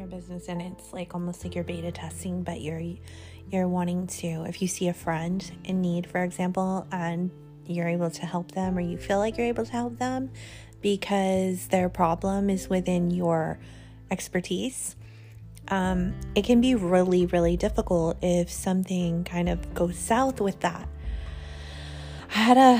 your business and it's like almost like you're beta testing, but you're you're wanting to if you see a friend in need, for example, and you're able to help them or you feel like you're able to help them because their problem is within your expertise. Um, it can be really, really difficult if something kind of goes south with that. I had a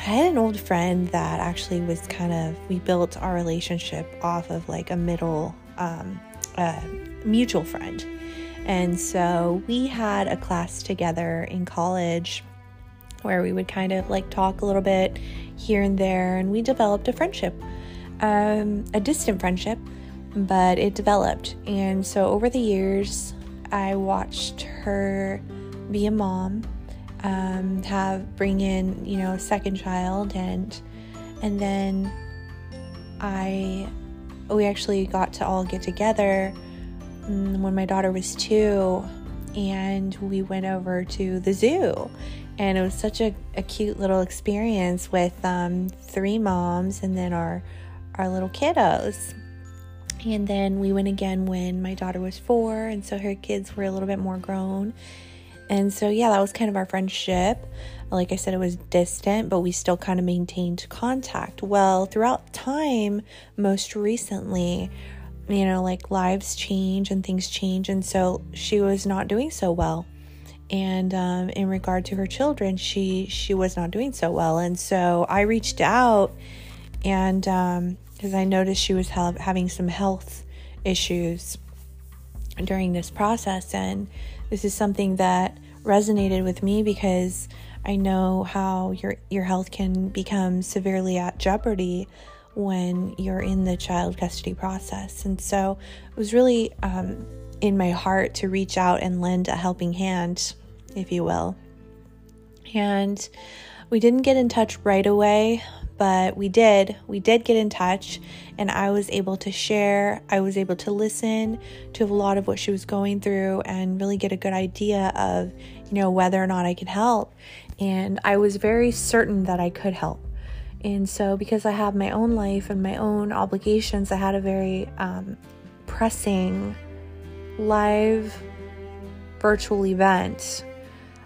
I had an old friend that actually was kind of we built our relationship off of like a middle um, uh, mutual friend, and so we had a class together in college where we would kind of like talk a little bit here and there, and we developed a friendship, um, a distant friendship, but it developed. And so over the years, I watched her be a mom um, have bring in you know a second child and and then I we actually got to all get together mm, when my daughter was two and we went over to the zoo. And it was such a, a cute little experience with um, three moms and then our our little kiddos. And then we went again when my daughter was four and so her kids were a little bit more grown and so, yeah, that was kind of our friendship. Like I said, it was distant, but we still kind of maintained contact. Well, throughout time, most recently, you know, like lives change and things change. And so she was not doing so well. And um, in regard to her children, she she was not doing so well. And so I reached out, and because um, I noticed she was ha- having some health issues during this process, and this is something that resonated with me because I know how your your health can become severely at jeopardy when you're in the child custody process. And so it was really um, in my heart to reach out and lend a helping hand, if you will. And we didn't get in touch right away, but we did. We did get in touch, and I was able to share. I was able to listen to a lot of what she was going through and really get a good idea of, you know, whether or not I could help. And I was very certain that I could help. And so, because I have my own life and my own obligations, I had a very um, pressing live virtual event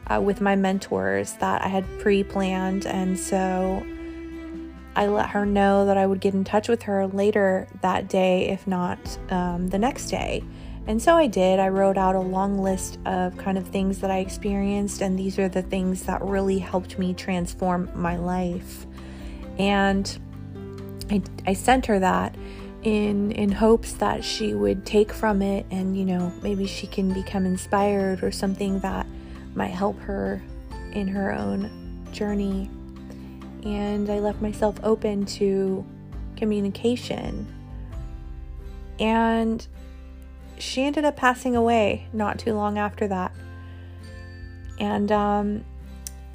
uh, with my mentors that I had pre planned. And so I let her know that I would get in touch with her later that day, if not um, the next day. And so I did. I wrote out a long list of kind of things that I experienced, and these are the things that really helped me transform my life. And I, I sent her that in in hopes that she would take from it and you know maybe she can become inspired or something that might help her in her own journey and I left myself open to communication. And she ended up passing away not too long after that. And um,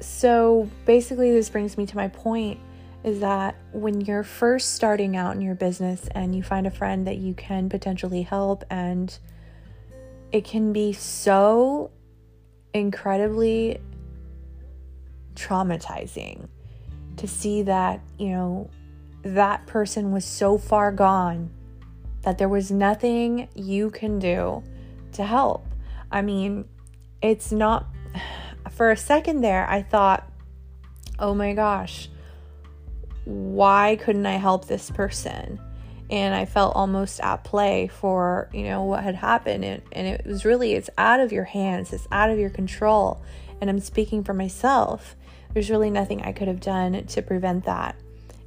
so basically, this brings me to my point is that when you're first starting out in your business and you find a friend that you can potentially help, and it can be so incredibly traumatizing to see that, you know, that person was so far gone that there was nothing you can do to help. I mean, it's not, for a second there, I thought, oh my gosh, why couldn't I help this person? And I felt almost at play for, you know, what had happened. And, and it was really, it's out of your hands, it's out of your control. And I'm speaking for myself there's really nothing I could have done to prevent that.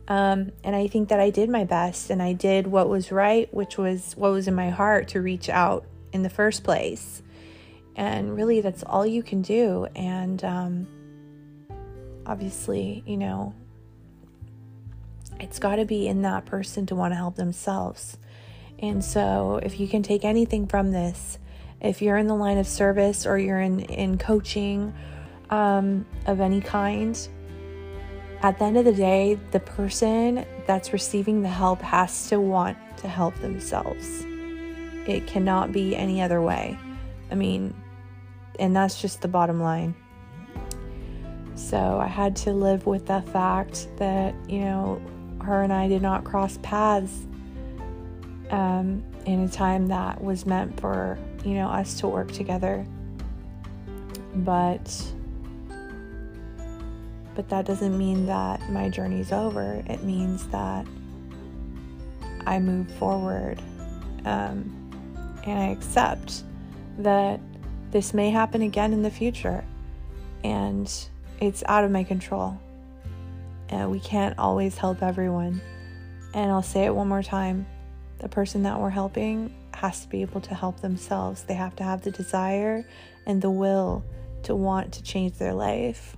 Um, and I think that I did my best and I did what was right, which was what was in my heart to reach out in the first place. And really, that's all you can do. And um, obviously, you know, it's got to be in that person to want to help themselves. And so, if you can take anything from this, if you're in the line of service or you're in, in coaching um, of any kind, at the end of the day, the person that's receiving the help has to want to help themselves. It cannot be any other way. I mean, and that's just the bottom line. So I had to live with the fact that, you know, her and I did not cross paths. Um, in a time that was meant for, you know, us to work together. But but that doesn't mean that my journey's over. It means that I move forward um, and I accept that this may happen again in the future and it's out of my control. And we can't always help everyone. And I'll say it one more time the person that we're helping has to be able to help themselves. They have to have the desire and the will to want to change their life.